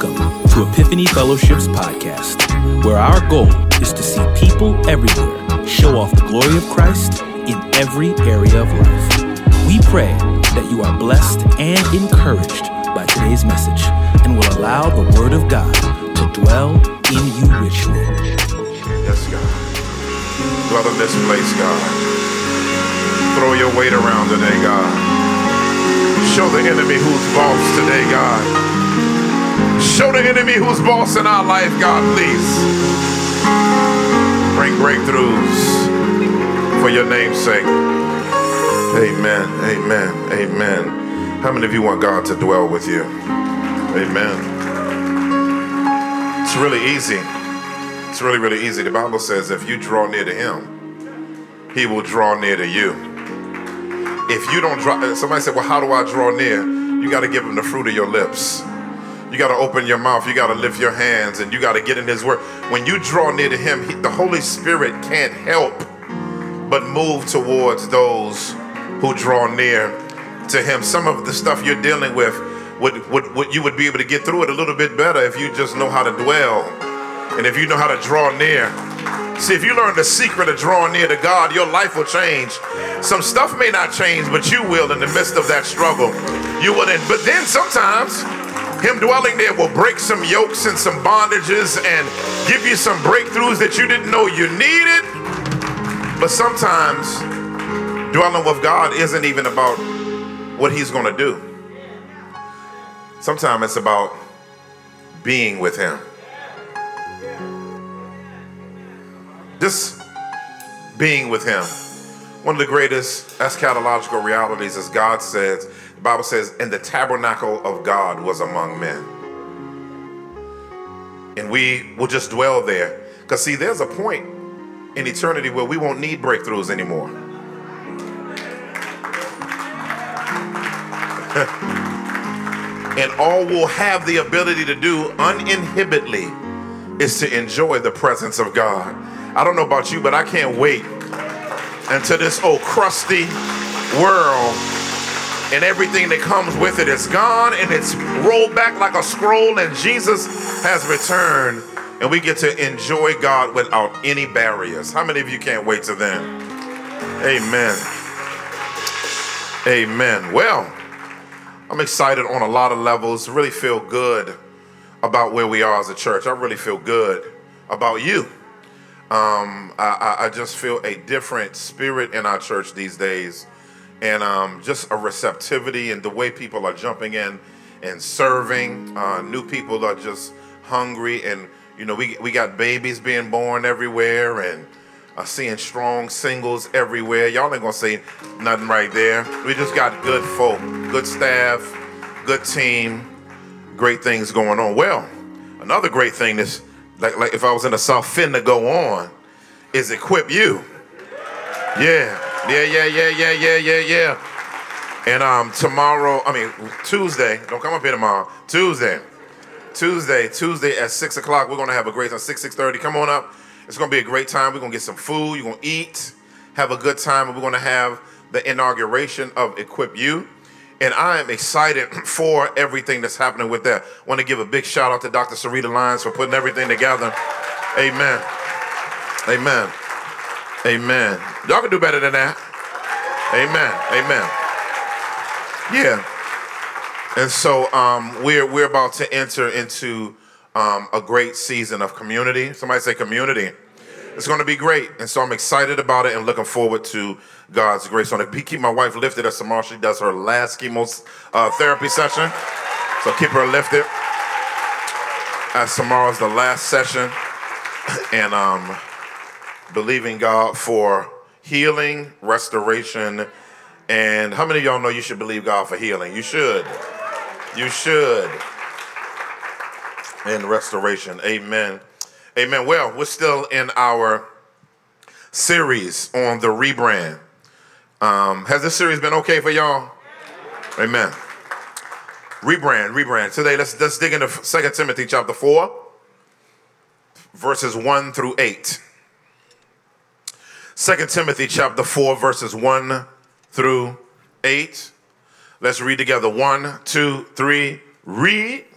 Welcome to Epiphany Fellowship's podcast, where our goal is to see people everywhere show off the glory of Christ in every area of life. We pray that you are blessed and encouraged by today's message and will allow the Word of God to dwell in you richly. Yes, God. Dwell in this place, God. Throw your weight around today, God. Show the enemy who's boss today, God. Show the enemy who's boss in our life, God, please. Bring breakthroughs for your name's sake. Amen, amen, amen. How many of you want God to dwell with you? Amen. It's really easy. It's really, really easy. The Bible says if you draw near to Him, He will draw near to you. If you don't draw, somebody said, Well, how do I draw near? You got to give Him the fruit of your lips. You got to open your mouth. You got to lift your hands and you got to get in His Word. When you draw near to Him, he, the Holy Spirit can't help but move towards those who draw near to Him. Some of the stuff you're dealing with, would, would, would you would be able to get through it a little bit better if you just know how to dwell and if you know how to draw near. See, if you learn the secret of drawing near to God, your life will change. Some stuff may not change, but you will in the midst of that struggle. You then, but then sometimes him dwelling there will break some yokes and some bondages and give you some breakthroughs that you didn't know you needed. But sometimes dwelling with God isn't even about what he's going to do. Sometimes it's about being with him. Just being with him. One of the greatest eschatological realities is God says, the Bible says, and the tabernacle of God was among men. And we will just dwell there. Because, see, there's a point in eternity where we won't need breakthroughs anymore. and all we'll have the ability to do uninhibitedly is to enjoy the presence of God. I don't know about you, but I can't wait until this old crusty world and everything that comes with it is gone and it's rolled back like a scroll and Jesus has returned and we get to enjoy God without any barriers. How many of you can't wait to then? Amen. Amen. Well, I'm excited on a lot of levels. Really feel good about where we are as a church. I really feel good about you. Um, I, I, just feel a different spirit in our church these days, and um, just a receptivity and the way people are jumping in and serving. Uh, new people are just hungry, and you know we we got babies being born everywhere, and uh, seeing strong singles everywhere. Y'all ain't gonna say nothing right there. We just got good folk, good staff, good team, great things going on. Well, another great thing is like like if I was in the South to go on, is equip you. Yeah, yeah, yeah, yeah, yeah, yeah, yeah, yeah. And um tomorrow, I mean Tuesday, don't come up here tomorrow. Tuesday. Tuesday, Tuesday at six o'clock, we're gonna have a great time. Six, six thirty. Come on up. It's gonna be a great time. We're gonna get some food, you're gonna eat, have a good time, and we're gonna have the inauguration of Equip You and I am excited for everything that's happening with that. Want to give a big shout out to Dr. Sarita Lyons for putting everything together. Amen. Amen. Amen. Y'all can do better than that. Amen. Amen. Yeah. And so um, we're we're about to enter into um, a great season of community. Somebody say community. It's going to be great. And so I'm excited about it and looking forward to God's grace on it. Keep my wife lifted as tomorrow she does her last chemo uh, therapy session. So keep her lifted as tomorrow's the last session. And um, believing God for healing, restoration, and how many of y'all know you should believe God for healing? You should. You should. And restoration. Amen. Amen. Well, we're still in our series on the rebrand. Um, has this series been okay for y'all? Amen. Rebrand, rebrand. Today, let's let's dig into 2 Timothy chapter 4, verses 1 through 8. 2 Timothy chapter 4, verses 1 through 8. Let's read together. One, two, three, read.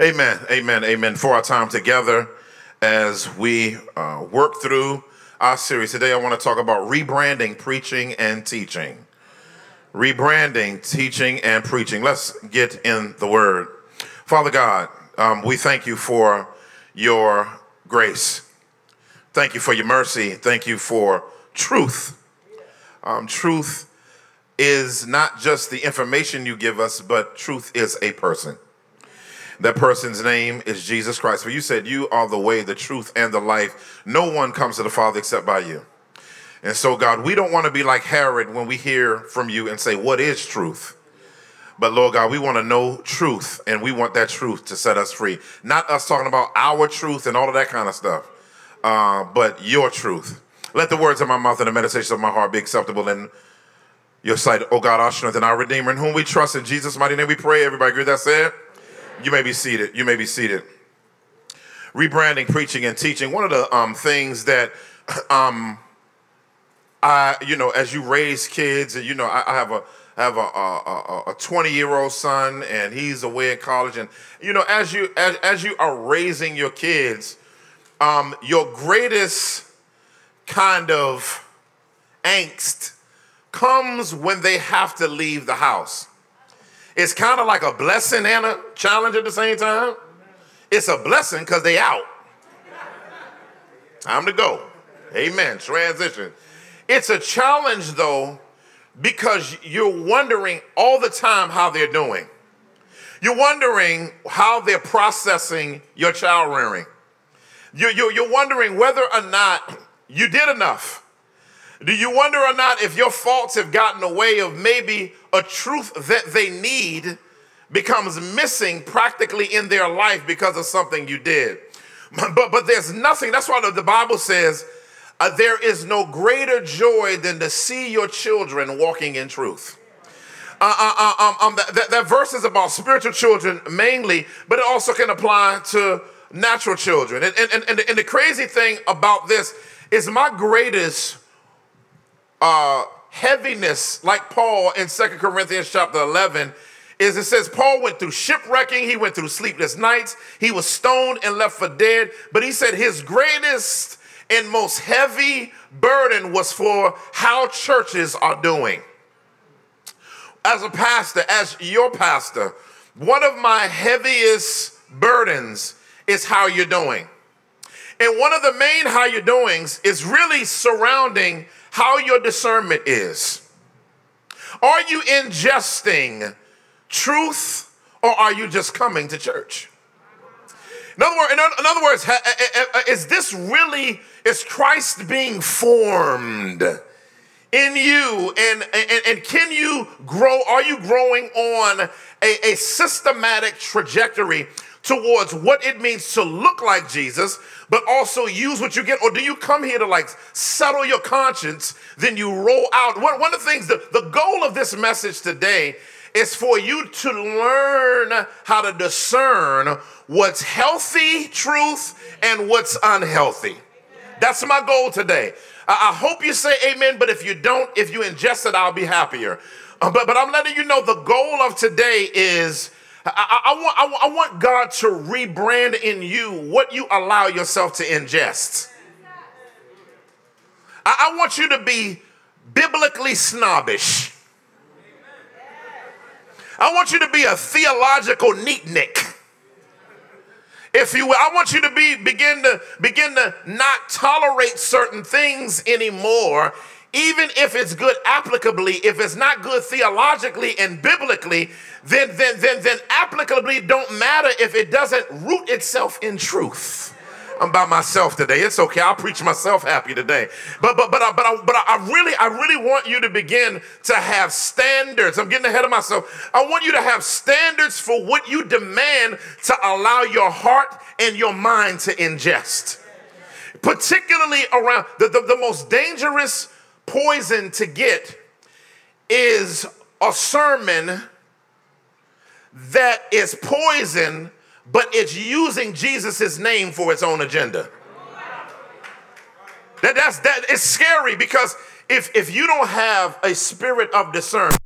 Amen, amen, amen. For our time together as we uh, work through our series today, I want to talk about rebranding, preaching, and teaching. Rebranding, teaching, and preaching. Let's get in the word. Father God, um, we thank you for your grace. Thank you for your mercy. Thank you for truth. Um, truth is not just the information you give us, but truth is a person. That person's name is Jesus Christ. For you said, You are the way, the truth, and the life. No one comes to the Father except by you. And so, God, we don't want to be like Herod when we hear from you and say, What is truth? But Lord God, we want to know truth and we want that truth to set us free. Not us talking about our truth and all of that kind of stuff, uh, but your truth. Let the words of my mouth and the meditations of my heart be acceptable in your sight, O God, our strength and our Redeemer, in whom we trust. In Jesus' mighty name we pray. Everybody agree that said? You may be seated. You may be seated. Rebranding, preaching, and teaching. One of the um, things that um, I, you know, as you raise kids, and you know, I, I have a I have a, a, 20 year old son and he's away in college and you know as you as, as you are raising your kids um, your greatest kind of angst comes when they have to leave the house it's kind of like a blessing and a challenge at the same time it's a blessing because they out time to go amen transition it's a challenge though because you're wondering all the time how they're doing. You're wondering how they're processing your child rearing. You're, you're, you're wondering whether or not you did enough. Do you wonder or not if your faults have gotten away of maybe a truth that they need becomes missing practically in their life because of something you did? But, but there's nothing, that's why the Bible says uh, there is no greater joy than to see your children walking in truth. Uh, uh, uh um, um, that, that verse is about spiritual children mainly, but it also can apply to natural children. And, and, and, and the crazy thing about this is my greatest uh, heaviness, like Paul in Second Corinthians chapter 11, is it says Paul went through shipwrecking, he went through sleepless nights, he was stoned and left for dead, but he said his greatest and most heavy burden was for how churches are doing. As a pastor, as your pastor, one of my heaviest burdens is how you're doing. And one of the main how you're doings is really surrounding how your discernment is. Are you ingesting truth or are you just coming to church? In other, words, in other words, eh, eh, eh, is this really, is Christ being formed in you? And, and, and can you grow, are you growing on a, a systematic trajectory towards what it means to look like Jesus, but also use what you get? Or do you come here to like settle your conscience, then you roll out? One, one of the things, the, the goal of this message today is for you to learn how to discern what's healthy truth and what's unhealthy. That's my goal today. I, hope you say amen, but if you don't, if you ingest it, I'll be happier. Uh, but, but I'm letting you know the goal of today is I, I, want, I, I want God to rebrand in you what you allow yourself to ingest. I, I want you to be biblically snobbish. I want you to be a theological neatnik. If you will, I want you to be begin to begin to not tolerate certain things anymore, even if it's good applicably. If it's not good theologically and biblically, then then then then applicably don't matter if it doesn't root itself in truth. I'm by myself today. It's okay. I'll preach myself happy today. But but but I, but I, but I really I really want you to begin to have standards. I'm getting ahead of myself. I want you to have standards for what you demand to allow your heart and your mind to ingest. Particularly around the, the, the most dangerous poison to get is a sermon that is poison but it's using Jesus' name for its own agenda. That, that's that it's scary because if if you don't have a spirit of discernment,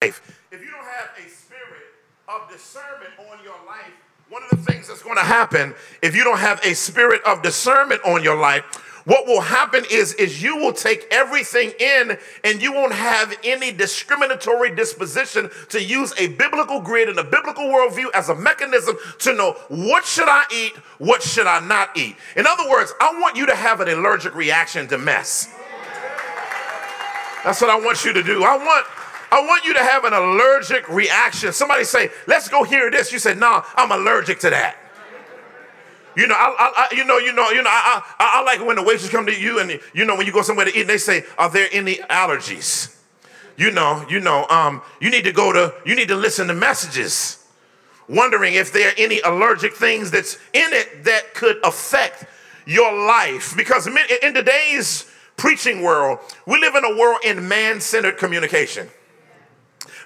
if you don't have a spirit of discernment on your life, one of the things that's going to happen if you don't have a spirit of discernment on your life, what will happen is, is you will take everything in and you won't have any discriminatory disposition to use a biblical grid and a biblical worldview as a mechanism to know what should I eat, what should I not eat. In other words, I want you to have an allergic reaction to mess. That's what I want you to do. I want I want you to have an allergic reaction. Somebody say, let's go hear this. You no, nah, I'm allergic to that. You know, I, I, you know, you know, you know. I, I, I like when the waiters come to you, and you know, when you go somewhere to eat, they say, "Are there any allergies?" You know, you know. Um, you need to go to, you need to listen to messages, wondering if there are any allergic things that's in it that could affect your life. Because in today's preaching world, we live in a world in man-centered communication.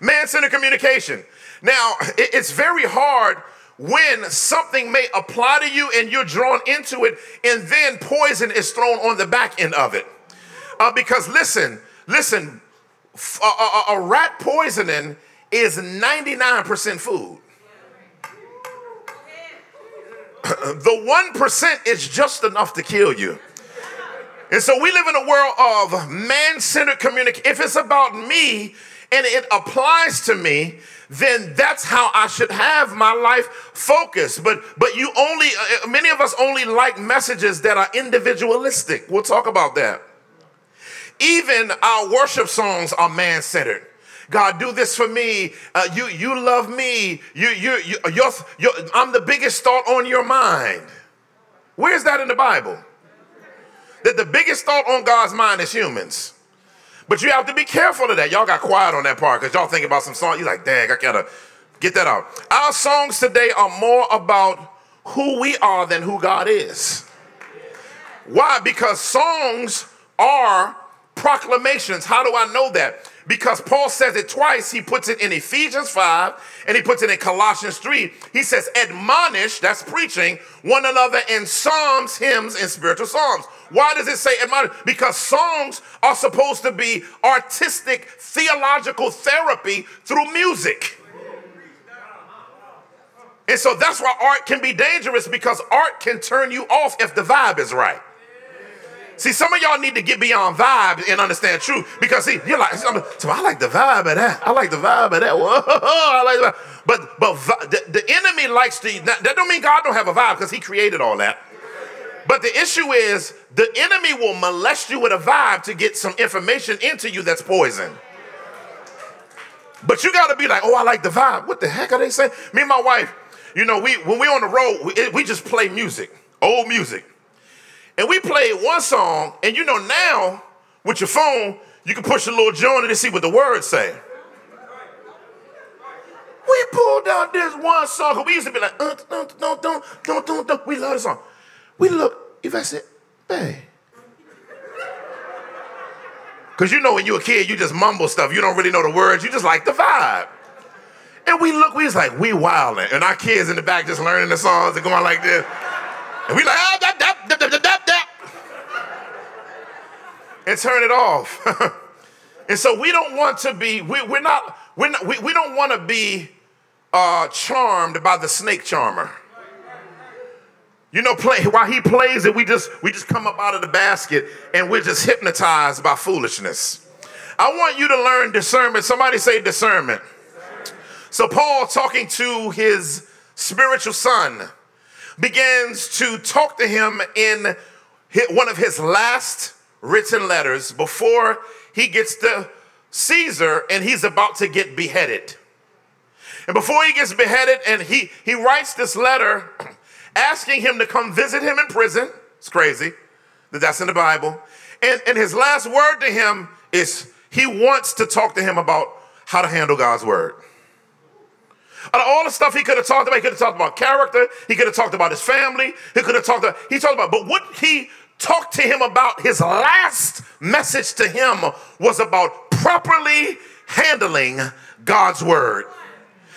Man-centered communication. Now, it's very hard when something may apply to you and you're drawn into it, and then poison is thrown on the back end of it. Uh, because listen, listen, a, a, rat poisoning is 99% food. the 1% is just enough to kill you. And so we live in a world of man centered communication. If it's about me and it applies to me, then that's how I should have my life focused. But but you only uh, uh, many of us only like messages that are individualistic. We'll talk about that. Even our worship songs are man-centered. God, do this for me. Uh, you you love me. You you you you're, you're, I'm the biggest thought on your mind. Where's that in the Bible? That the biggest thought on God's mind is humans. But you have to be careful of that. Y'all got quiet on that part because y'all think about some song. You're like, dang, I gotta get that out. Our songs today are more about who we are than who God is. Why? Because songs are proclamations. How do I know that? Because Paul says it twice. He puts it in Ephesians 5 and he puts it in Colossians 3. He says, admonish, that's preaching, one another in psalms, hymns, and spiritual songs. Why does it say admonish? Because songs are supposed to be artistic, theological therapy through music. And so that's why art can be dangerous because art can turn you off if the vibe is right. See, some of y'all need to get beyond vibe and understand truth because see, you're like, so I like the vibe of that. I like the vibe of that. Whoa, I like that. But but the, the enemy likes to. That don't mean God don't have a vibe because He created all that. But the issue is the enemy will molest you with a vibe to get some information into you that's poison. But you got to be like, oh, I like the vibe. What the heck are they saying? Me and my wife, you know, we when we on the road, we, we just play music, old music. And we played one song, and you know now with your phone, you can push a little joint to see what the words say. We pulled out this one song, we used to be like, uh, don't, don't, don't, don't, don't, don't. We love the song. We look, if I said, babe. Because you know when you're a kid, you just mumble stuff. You don't really know the words. You just like the vibe. And we look, we was like, we wilding. And our kids in the back just learning the songs and going like this. And we like, ah, that, that, that. And turn it off. and so we don't want to be, we, we're not, we're not, we, we don't want to be uh, charmed by the snake charmer. You know, play while he plays it, we just we just come up out of the basket and we're just hypnotized by foolishness. I want you to learn discernment. Somebody say discernment. So Paul talking to his spiritual son begins to talk to him in one of his last written letters before he gets to Caesar and he's about to get beheaded. And before he gets beheaded, and he, he writes this letter asking him to come visit him in prison. It's crazy that that's in the Bible. And, and his last word to him is he wants to talk to him about how to handle God's word. Out of all the stuff he could have talked about, he could have talked about character, he could have talked about his family, he could have talked about, he talked about, but what he talked to him about, his last message to him was about properly handling God's word.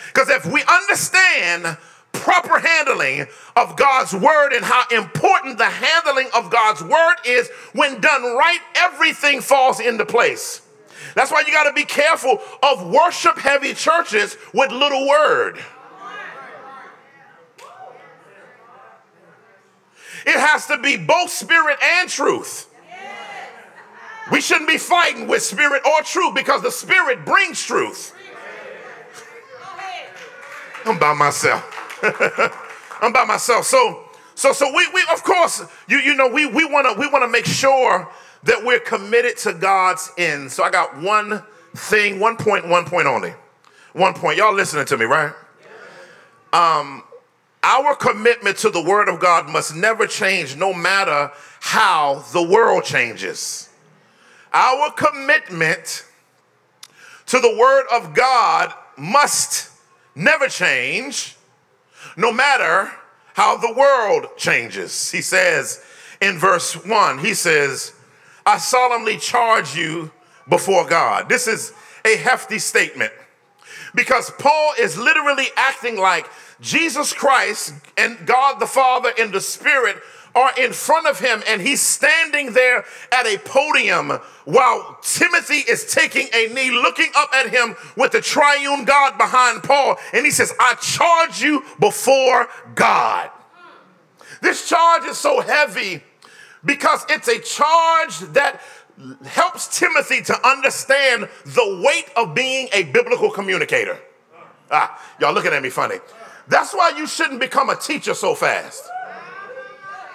Because if we understand proper handling of God's word and how important the handling of God's word is, when done right, everything falls into place. That's why you got to be careful of worship heavy churches with little word. It has to be both spirit and truth. We shouldn't be fighting with spirit or truth because the spirit brings truth. I'm by myself. I'm by myself. So, so, so we, we of course, you, you know, we, we want to, we want to make sure that we're committed to God's end. So I got one thing, one point, one point only. One point. Y'all listening to me, right? Um, our commitment to the Word of God must never change, no matter how the world changes. Our commitment to the Word of God must never change, no matter how the world changes. He says in verse 1, he says, I solemnly charge you before God. This is a hefty statement because Paul is literally acting like Jesus Christ and God the Father in the Spirit are in front of him and he's standing there at a podium while Timothy is taking a knee, looking up at him with the triune God behind Paul. And he says, I charge you before God. This charge is so heavy because it's a charge that helps Timothy to understand the weight of being a biblical communicator. Ah, y'all looking at me funny. That's why you shouldn't become a teacher so fast.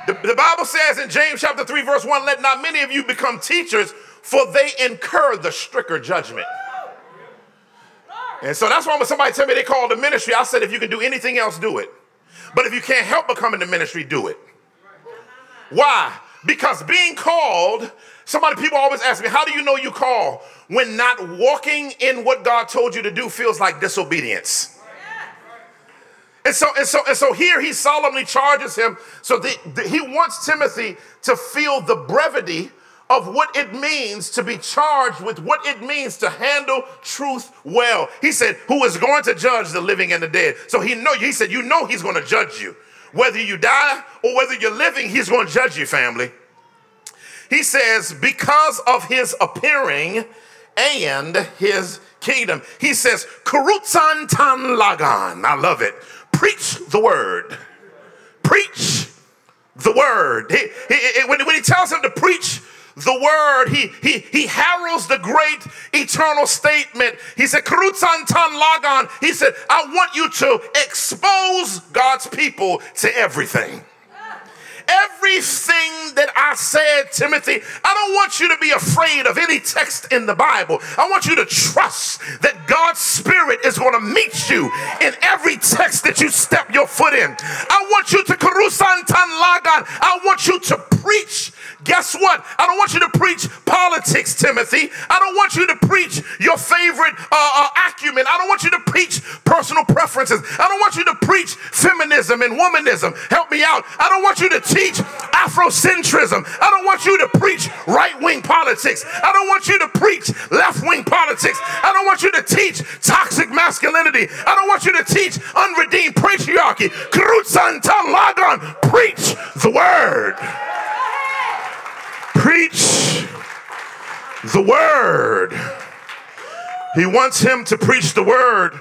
The, the, Bible says in James chapter 3, verse 1, let not many of you become teachers, for they incur the stricter judgment. And so that's why when somebody tell me they call the ministry, I said, if you can do anything else, do it. But if you can't help becoming the ministry, do it. Why? Because being called, somebody, people always ask me, how do you know you call when not walking in what God told you to do feels like disobedience? And so, and so, and so here he solemnly charges him. So the, the, he wants Timothy to feel the brevity of what it means to be charged with what it means to handle truth well. He said, "Who is going to judge the living and the dead?" So he know. He said, "You know, he's going to judge you, whether you die or whether you're living. He's going to judge you, family." He says, "Because of his appearing and his kingdom." He says, "Kurutsan tan lagan." I love it preach the word. Preach the word. He, he, when, when he tells him to preach the word, he, he, he heralds the great eternal statement. He said, Krutsan tan lagan. He said, I want you to expose God's people to everything. Everything that I said, Timothy, I don't want you to be afraid of any text in the Bible. I want you to trust that God's Spirit is going to meet you in every text that you step your foot in. I want you to. I want you to preach Guess what? I don't want you to preach politics, Timothy. I don't want you to preach your favorite uh, uh, acumen. I don't want you to preach personal preferences. I don't want you to preach feminism and womanism. Help me out. I don't want you to teach Afrocentrism. I don't want you to preach right wing politics. I don't want you to preach left wing politics. I don't want you to teach toxic masculinity. I don't want you to teach unredeemed patriarchy. Preach the word preach the word. He wants him to preach the word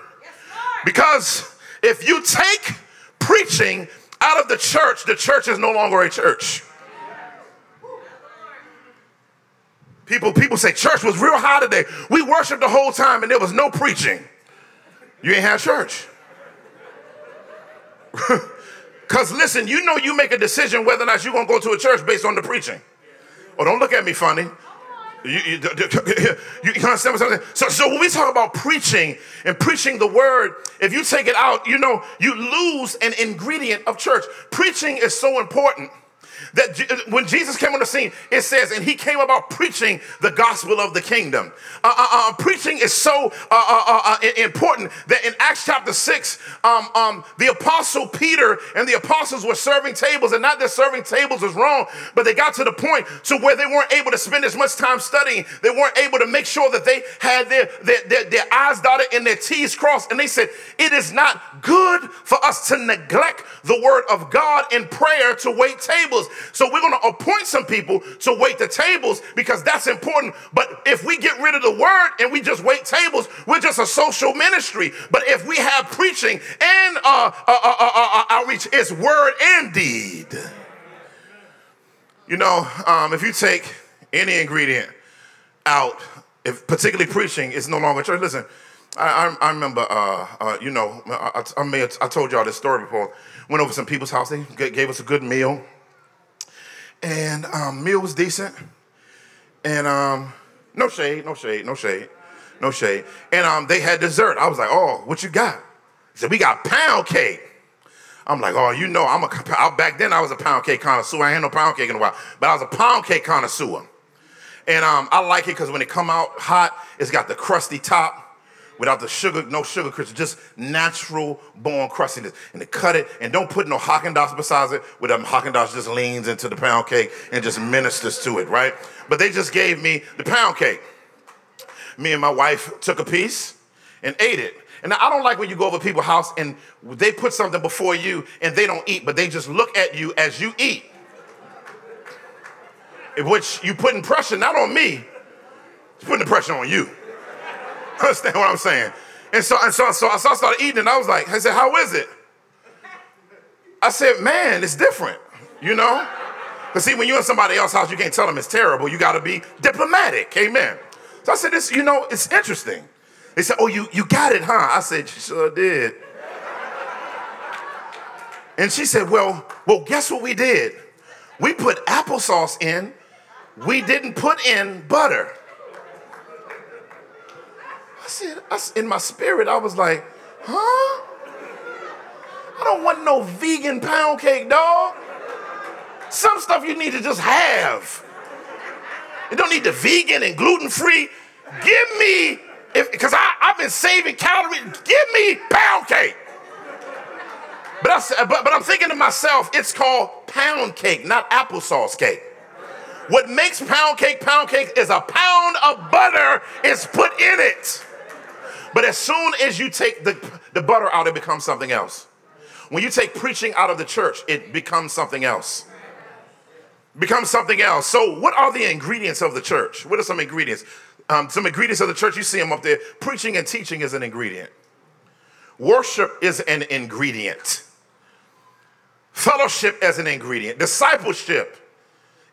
because if you take preaching out of the church, the church is no longer a church. People, people say church was real high today. We worshiped the whole time and there was no preaching. You ain't had church. Because listen, you know you make a decision whether or not you're going to go to a church based on the preaching. Oh, don't look at me funny. You, you, you, you understand what I'm saying? So, so when we talk about preaching and preaching the word, if you take it out, you know, you lose an ingredient of church. Preaching is so important that when Jesus came on the scene, it says, and he came about preaching the gospel of the kingdom. Uh, uh, uh, preaching is so uh, uh, uh, important that in Acts chapter 6, um, um, the apostle Peter and the apostles were serving tables, and not that serving tables was wrong, but they got to the point to where they weren't able to spend as much time studying. They weren't able to make sure that they had their, their, their, their dotted and their T's crossed. And they said, it is not good for us to neglect the word of God in prayer to wait tables. So we're going to appoint some people to wait the tables because that's important. But if we get rid of the word and we just wait tables, we're just a social ministry. But if we have preaching and uh, uh, uh, uh, uh outreach, it's word and deed. You know, um, if you take any ingredient out, if particularly preaching, is no longer church. Listen, I, I, I remember, uh, uh, you know, I, I, may have, I told y'all this story before. Went over some people's house. They gave us a good meal, and um, meal was decent. And um, no shade, no shade, no shade, no shade. And um, they had dessert. I was like, oh, what you got? He said, we got pound cake. I'm like, oh, you know, I'm a back then I was a pound cake connoisseur. I ain't no pound cake in a while, but I was a pound cake connoisseur. And um, I like it because when it come out hot, it's got the crusty top without the sugar, no sugar crystals, just natural born crustiness. And to cut it, and don't put no Haagen-Dazs besides it, with them Haagen-Dazs just leans into the pound cake and just ministers to it, right? But they just gave me the pound cake. Me and my wife took a piece and ate it. And I don't like when you go over people's house and they put something before you and they don't eat, but they just look at you as you eat. Which you putting pressure not on me, it's putting the pressure on you. Understand what I'm saying? And so, and so, so, so I started eating and I was like, I said, how is it? I said, man, it's different, you know? Because see, when you're in somebody else's house, you can't tell them it's terrible. You got to be diplomatic. Amen. So I said, this, you know, it's interesting. They said, Oh, you, you got it, huh? I said, sure did. And she said, Well, well, guess what we did? We put applesauce in, we didn't put in butter. I said, I, in my spirit, I was like, huh? I don't want no vegan pound cake, dog. Some stuff you need to just have. You don't need the vegan and gluten free. Give me because I've been saving calories. Give me pound cake. But, I, but, but I'm thinking to myself, it's called pound cake, not applesauce cake. What makes pound cake pound cake is a pound of butter is put in it. But as soon as you take the, the butter out, it becomes something else. When you take preaching out of the church, it becomes something else. Becomes something else. So, what are the ingredients of the church? What are some ingredients? um, some ingredients of the church. You see them up there. Preaching and teaching is an ingredient. Worship is an ingredient. Fellowship as an ingredient. Discipleship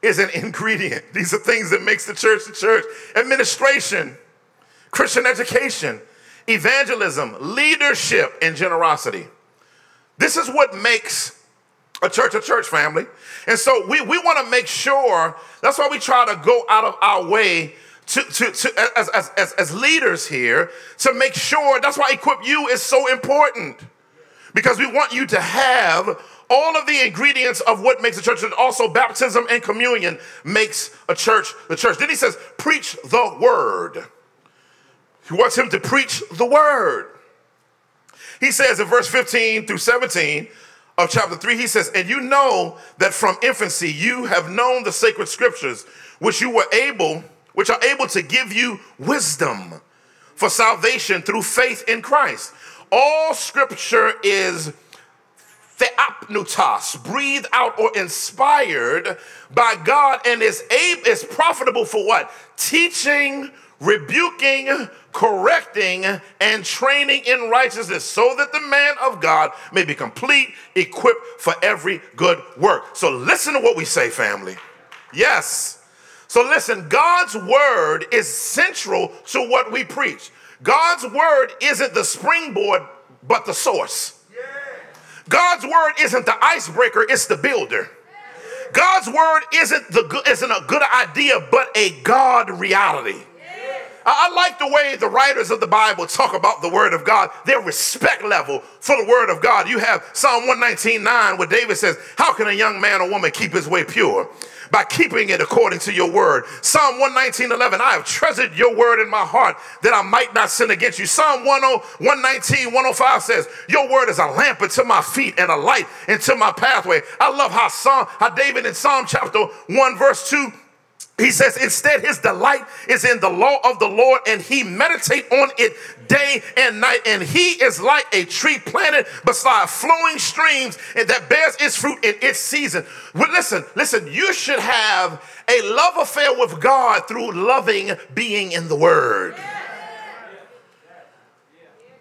is an ingredient. These are things that makes the church the church. Administration, Christian education, evangelism, leadership, and generosity. This is what makes a church a church family. And so we, we want to make sure, that's why we try to go out of our way to, to, to as, as, as, as leaders here to make sure that's why equip you is so important because we want you to have all of the ingredients of what makes a church and also baptism and communion makes a church the church then he says preach the word he wants him to preach the word he says in verse 15 through 17 of chapter 3 he says and you know that from infancy you have known the sacred scriptures which you were able which are able to give you wisdom for salvation through faith in Christ. All scripture is theopneustos, breathed out or inspired by God, and is able, is profitable for what? Teaching, rebuking, correcting, and training in righteousness, so that the man of God may be complete, equipped for every good work. So listen to what we say, family. Yes. So listen, God's word is central to what we preach. God's word isn't the springboard, but the source. God's word isn't the icebreaker, it's the builder. God's word isn't the isn't a good idea, but a God reality. I like the way the writers of the Bible talk about the word of God, their respect level for the word of God. You have Psalm 119:9 where David says, How can a young man or woman keep his way pure? by keeping it according to your word. Psalm 119, 11, I have treasured your word in my heart that I might not sin against you. Psalm 10, 119, 105 says, Your word is a lamp unto my feet and a light into my pathway. I love how Psalm, how David in Psalm chapter 1, verse 2 He says, instead, his delight is in the law of the Lord, and he meditate on it day and night. And he is like a tree planted beside flowing streams and that bears its fruit in its season. Well, listen, listen, you should have a love affair with God through loving being in the Word.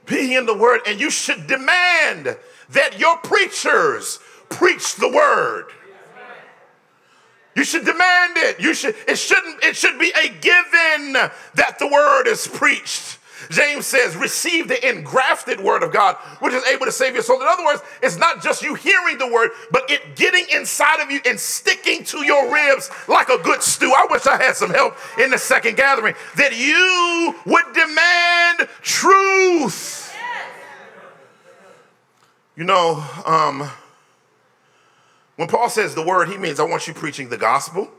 Being in the Word, and you should demand that your preachers preach the Word. You should demand it. You should, it shouldn't, it should be a given that the word is preached. James says, receive the engrafted word of God, which is able to save your soul. In other words, it's not just you hearing the word, but it getting inside of you and sticking to your ribs like a good stew. I wish I had some help in the second gathering. That you would demand truth. You know, um, when Paul says the word, he means I want you preaching the gospel,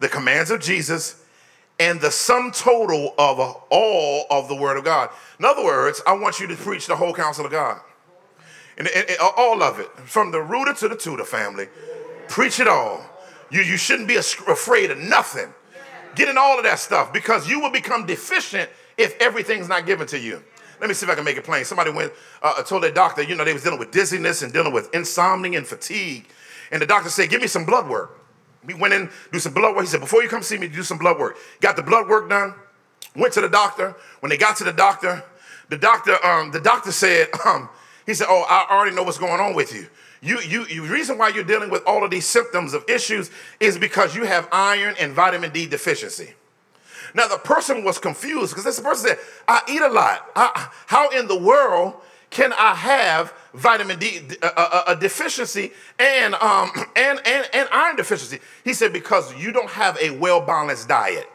the commands of Jesus, and the sum total of all of the word of God. In other words, I want you to preach the whole counsel of God. And, and, and all of it, from the rooter to the tutor family. Preach it all. You, you shouldn't be afraid of nothing. Get in all of that stuff because you will become deficient if everything's not given to you. Let me see if I can make it plain. Somebody went, uh, told their doctor, you know, they was dealing with dizziness and dealing with insomnia and fatigue. And the doctor said, Give me some blood work. We went in, do some blood work. He said, Before you come see me, do some blood work. Got the blood work done, went to the doctor. When they got to the doctor, the doctor, um, the doctor said, um, he said, Oh, I already know what's going on with you. You, you, you, reason why you're dealing with all of these symptoms of issues is because you have iron and vitamin D deficiency. Now the person was confused because this person said, I eat a lot. I, how in the world can I have vitamin D a, a, a deficiency and, um, and, and, and iron deficiency? He said, because you don't have a well balanced diet.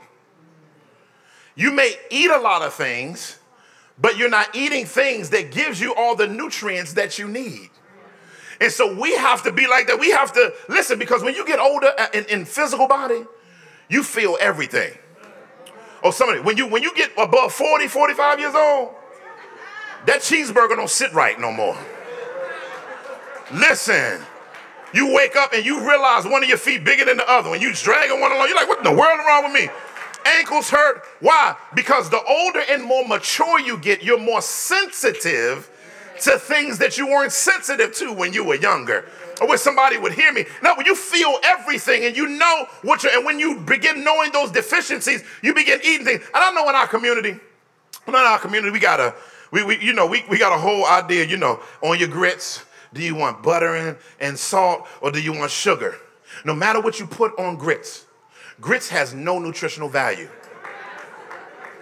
You may eat a lot of things, but you're not eating things that gives you all the nutrients that you need. And so we have to be like that. We have to listen because when you get older uh, in, in physical body, you feel everything. Oh, somebody, when you when you get above 40, 45 years old, that cheeseburger don't sit right no more. Listen, you wake up and you realize one of your feet bigger than the other. and you dragging one along, you're like, what in the world wrong with me? Ankles hurt. Why? Because the older and more mature you get, you're more sensitive to things that you weren't sensitive to when you were younger. Or when somebody would hear me. Now, when you feel everything and you know what you're, and when you begin knowing those deficiencies, you begin eating things. And I know in our community, in our community, we got a we, we you know, we, we got a whole idea, you know, on your grits. Do you want butter and, and salt or do you want sugar? No matter what you put on grits, grits has no nutritional value.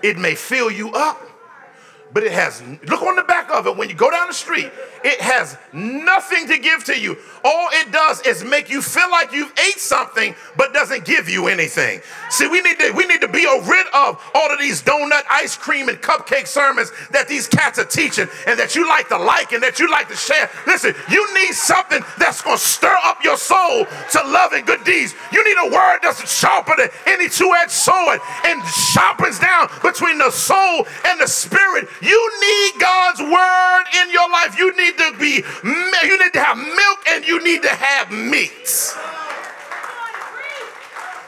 It may fill you up, but it has, look on the back of it when you go down the street, it has nothing to give to you. All it does is make you feel like you've ate something, but doesn't give you anything. See, we need to we need to be rid of all of these donut, ice cream, and cupcake sermons that these cats are teaching, and that you like to like and that you like to share. Listen, you need something that's gonna stir up your soul to love and good deeds. You need a word that's sharper than any two-edged sword and sharpens down between the soul and the spirit. You need God's word in your life. You need to be, you need to have milk and you need to have meat.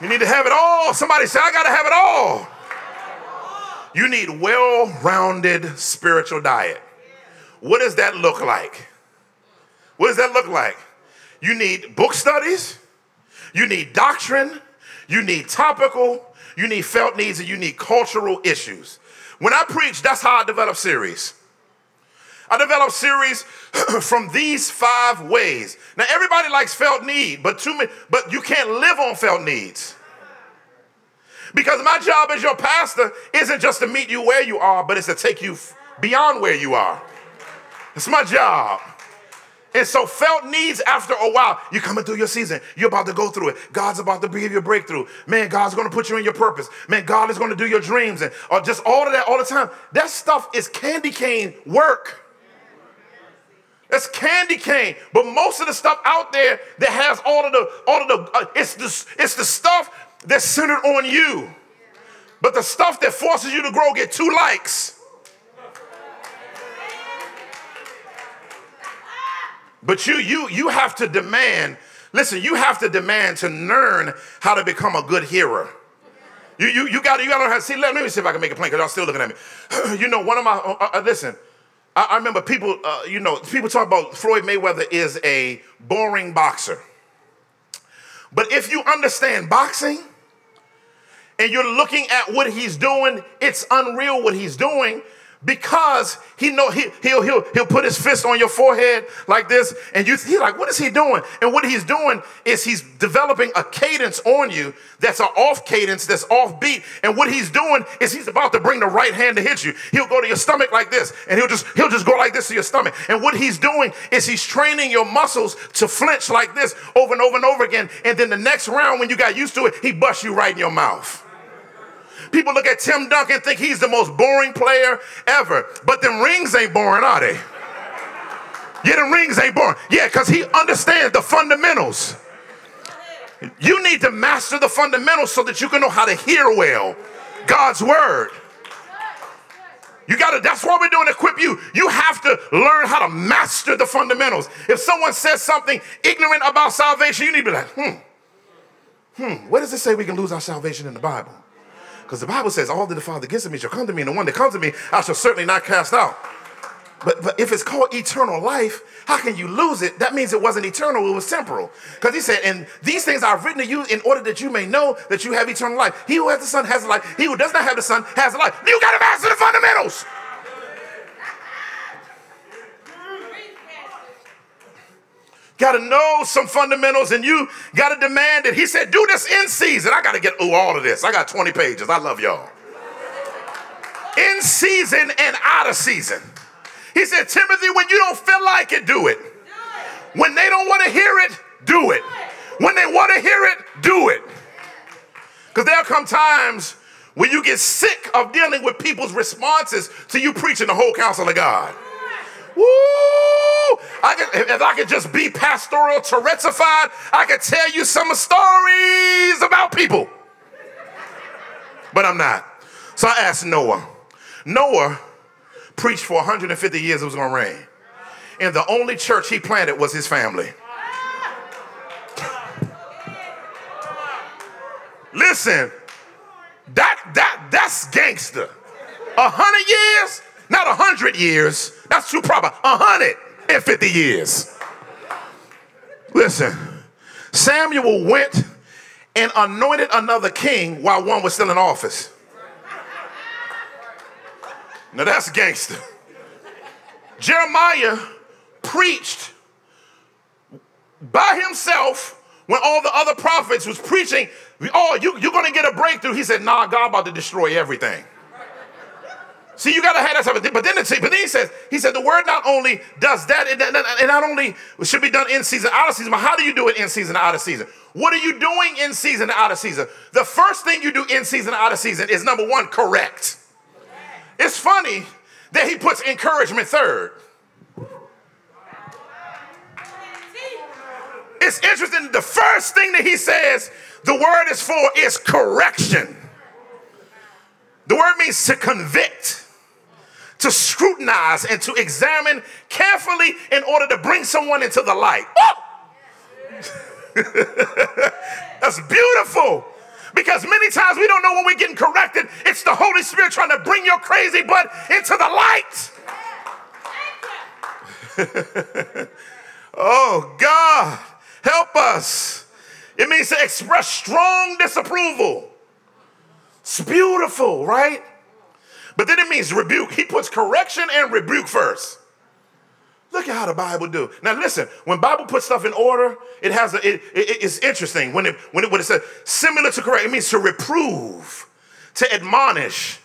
You need to have it all. Somebody say, I got to have it all. You need well-rounded spiritual diet. What does that look like? What does that look like? You need book studies, you need doctrine, you need topical, you need felt needs, and you need cultural issues. When I preach, that's how I develop series. I develop series from these five ways. Now, everybody likes felt need, but too many, but you can't live on felt needs. Because my job as your pastor isn't just to meet you where you are, but it's to take you beyond where you are. It's my job. And so felt needs after a while. You're coming through your season. You're about to go through it. God's about to give you a breakthrough. Man, God's going to put you in your purpose. Man, God is going to do your dreams and or just all of that all the time. That stuff is candy cane work. That's candy cane. But most of the stuff out there that has all of the all of the uh, it's the it's the stuff that's centered on you. But the stuff that forces you to grow get two likes. But you you you have to demand, listen, you have to demand to learn how to become a good hearer. You, you, you got you got to see. Let, me see if I can make a plain because y'all still looking at me. you know, one of my uh, uh, listen. I, I, remember people. Uh, you know, people talk about Floyd Mayweather is a boring boxer. But if you understand boxing, and you're looking at what he's doing, it's unreal what he's doing because he know he, he'll, he'll, he'll put his fist on your forehead like this and you he's like what is he doing? And what he's doing is he's developing a cadence on you that's an off cadence that's off beat and what he's doing is he's about to bring the right hand to hit you. He'll go to your stomach like this and he'll just he'll just go like this to your stomach. And what he's doing is he's training your muscles to flinch like this over and over and over again. And then the next round when you got used to it he busts you right in your mouth People look at Tim Duncan think he's the most boring player ever. But them rings ain't boring, are they? Yeah, the rings ain't boring. Yeah, because he understands the fundamentals. You need to master the fundamentals so that you can know how to hear well God's word. You gotta, that's why we're doing equip you. You have to learn how to master the fundamentals. If someone says something ignorant about salvation, you need to be like, hmm, hmm, where does it say we can lose our salvation in the Bible? Because the Bible says, All that the Father gives to me shall come to me, and the one that comes to me I shall certainly not cast out. But, but if it's called eternal life, how can you lose it? That means it wasn't eternal, it was temporal. Because he said, And these things I've written to you in order that you may know that you have eternal life. He who has the Son has life. He who does not have the Son has life. You got to master the fundamentals. Got to know some fundamentals and you got to demand it. He said, do this in season. I got to get all of this. I got 20 pages. I love y'all. In season and out of season. He said, Timothy, when you don't feel like it, do it. When they don't want to hear it, do it. When they want to hear it, do it. Because there'll come times when you get sick of dealing with people's responses to you preaching the whole counsel of God. Woo! I could, if I could just be pastoral Tourettesified, I could tell you some stories about people. But I'm not. So I asked Noah. Noah preached for 150 years it was going to rain. And the only church he planted was his family. Listen, that that that's gangster. A hundred years, not a hundred years. That's too proper. A hundred and fifty years. Listen, Samuel went and anointed another king while one was still in office. Now that's gangster. Jeremiah preached by himself when all the other prophets was preaching, oh, you, you're gonna get a breakthrough. He said, nah, God about to destroy everything. See, you gotta have that stuff. But then, it, but then he says, he said the word not only does that, it, it not only should be done in season, out of season, but how do you do it in season, out of season? What are you doing in season, out of season? The first thing you do in season, out of season is number one, correct. It's funny that he puts encouragement third. It's interesting. The first thing that he says the word is for is correction. The word means to convict to scrutinize and to examine carefully in order to bring someone into the light. That's beautiful. Because many times we don't know when we're getting corrected. It's the Holy Spirit trying to bring your crazy butt into the light. oh, God, help us. It means to express strong disapproval. It's beautiful, right? But then it means rebuke. He puts correction and rebuke first. Look at how the Bible do. Now listen, when Bible puts stuff in order, it has a, it, it, it's interesting when it when it when it says similar to correct, it means to reprove, to admonish.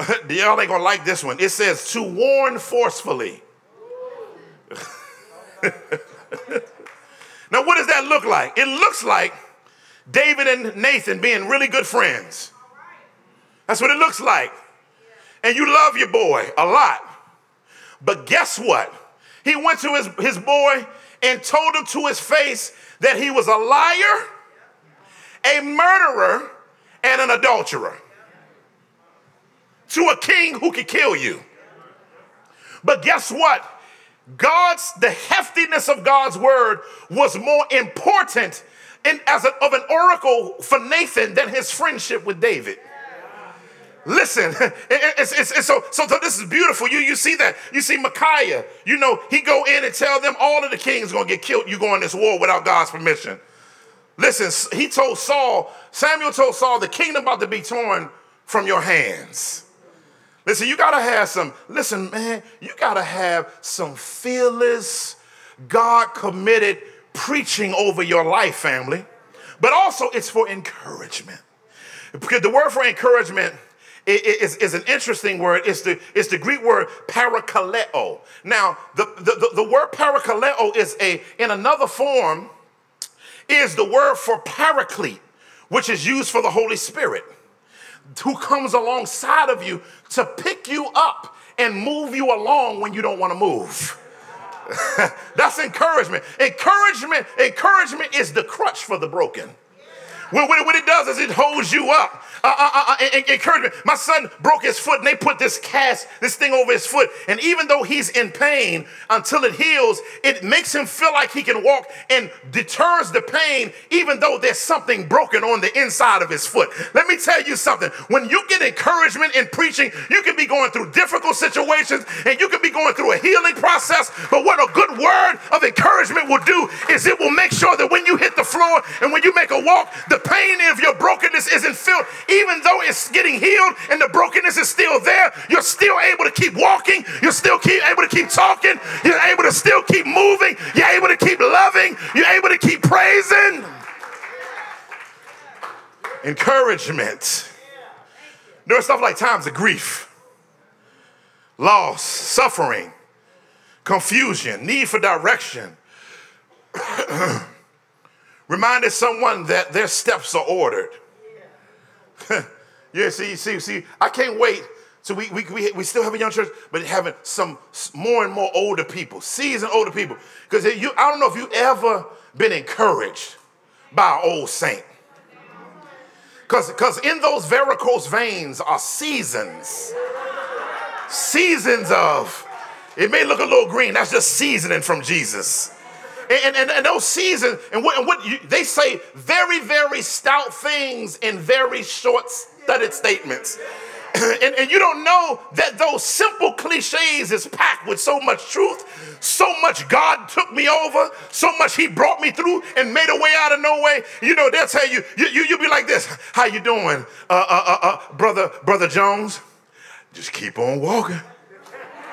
Y'all ain't gonna like this one. It says to warn forcefully. now, what does that look like? It looks like David and Nathan being really good friends. That's what it looks like and you love your boy a lot. But guess what? He went to his, his boy and told him to his face that he was a liar, a murderer, and an adulterer. To a king who could kill you. But guess what? God's, the heftiness of God's word was more important in, as a, of an oracle for Nathan than his friendship with David. Listen, it's, it's, it's so, so, this is beautiful. You, you see that. You see Micaiah, you know, he go in and tell them all of the kings to get killed. You go in this war without God's permission. Listen, he told Saul, Samuel told Saul, the kingdom about to be torn from your hands. Listen, you got to have some, listen, man, you got to have some fearless, God committed preaching over your life, family. But also, it's for encouragement. Because the word for encouragement is, is an interesting word. It's the, it's the Greek word parakaleo. Now, the, the, the word parakaleo is a, in another form, is the word for paraclete, which is used for the Holy Spirit, who comes alongside of you to pick you up and move you along when you don't want to move. That's encouragement. Encouragement, encouragement is the crutch for the broken. What, what, it does is it holds you up uh, uh, uh, encouragement. My son broke his foot and they put this cast, this thing over his foot. And even though he's in pain until it heals, it makes him feel like he can walk and deters the pain, even though there's something broken on the inside of his foot. Let me tell you something. When you get encouragement in preaching, you can be going through difficult situations and you can be going through a healing process. But what a good word of encouragement will do is it will make sure that when you hit the floor and when you make a walk, the pain of your brokenness isn't felt even though it's getting healed and the brokenness is still there, you're still able to keep walking. You're still keep, able to keep talking. You're able to still keep moving. You're able to keep loving. You're able to keep praising. Encouragement. There are stuff like times of grief, loss, suffering, confusion, need for direction. Reminded someone that their steps are ordered. yeah, see, see, see, I can't wait. So we, we, we, we still have a young church, but having some more and more older people, seasoned older people. Because you, I don't know if you've ever been encouraged by an old saint. Because in those varicose veins are seasons. Seasons of, it may look a little green, that's just seasoning from Jesus. And, and, and those seasons, and what, and what you, they say very, very stout things in very short, studded statements. And, and, you don't know that those simple cliches is packed with so much truth, so much God took me over, so much He brought me through and made a way out of no way. You know, they'll tell you, you, you will be like this. How you doing, uh, uh, uh, uh, brother, brother Jones? Just keep on walking.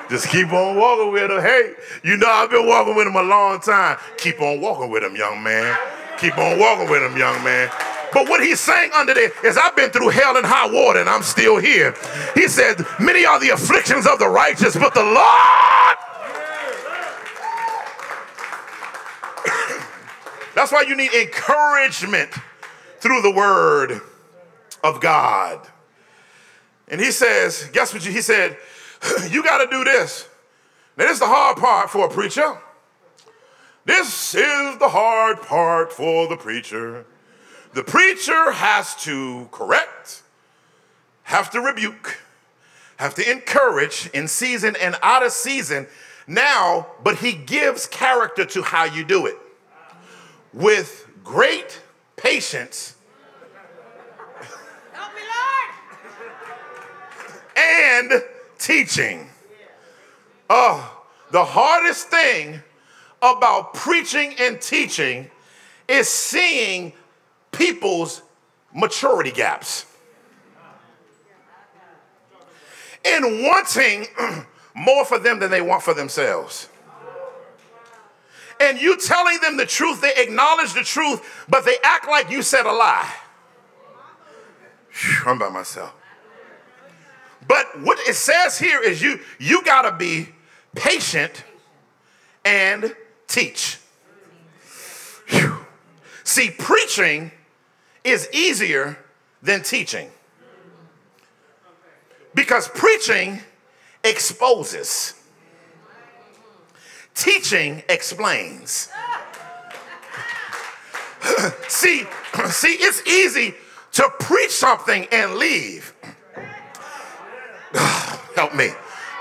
Just keep on walking with him. Hey, you know I've been walking with him a long time. Keep on walking with him, young man. Keep on walking with him, young man. But what he's saying under there is, I've been through hell and high water and I'm still here. He said, Many are the afflictions of the righteous, but the Lord. That's why you need encouragement through the word of God. And he says, guess what you, he said, you got to do this. Now, this is the hard part for a preacher. This is the hard part for the preacher. The preacher has to correct, have to rebuke, have to encourage in season and out of season now, but he gives character to how you do it with great patience Help me, Lord! and teaching. Oh, the hardest thing about preaching and teaching is seeing people's maturity gaps and wanting more for them than they want for themselves. And you telling them the truth, they acknowledge the truth, but they act like you said a lie. Whew, I'm by myself. But what it says here is you you got to be patient and teach. Whew. See, preaching is easier than teaching. Because preaching exposes. Teaching explains. see, see, it's easy to preach something and leave. Help me.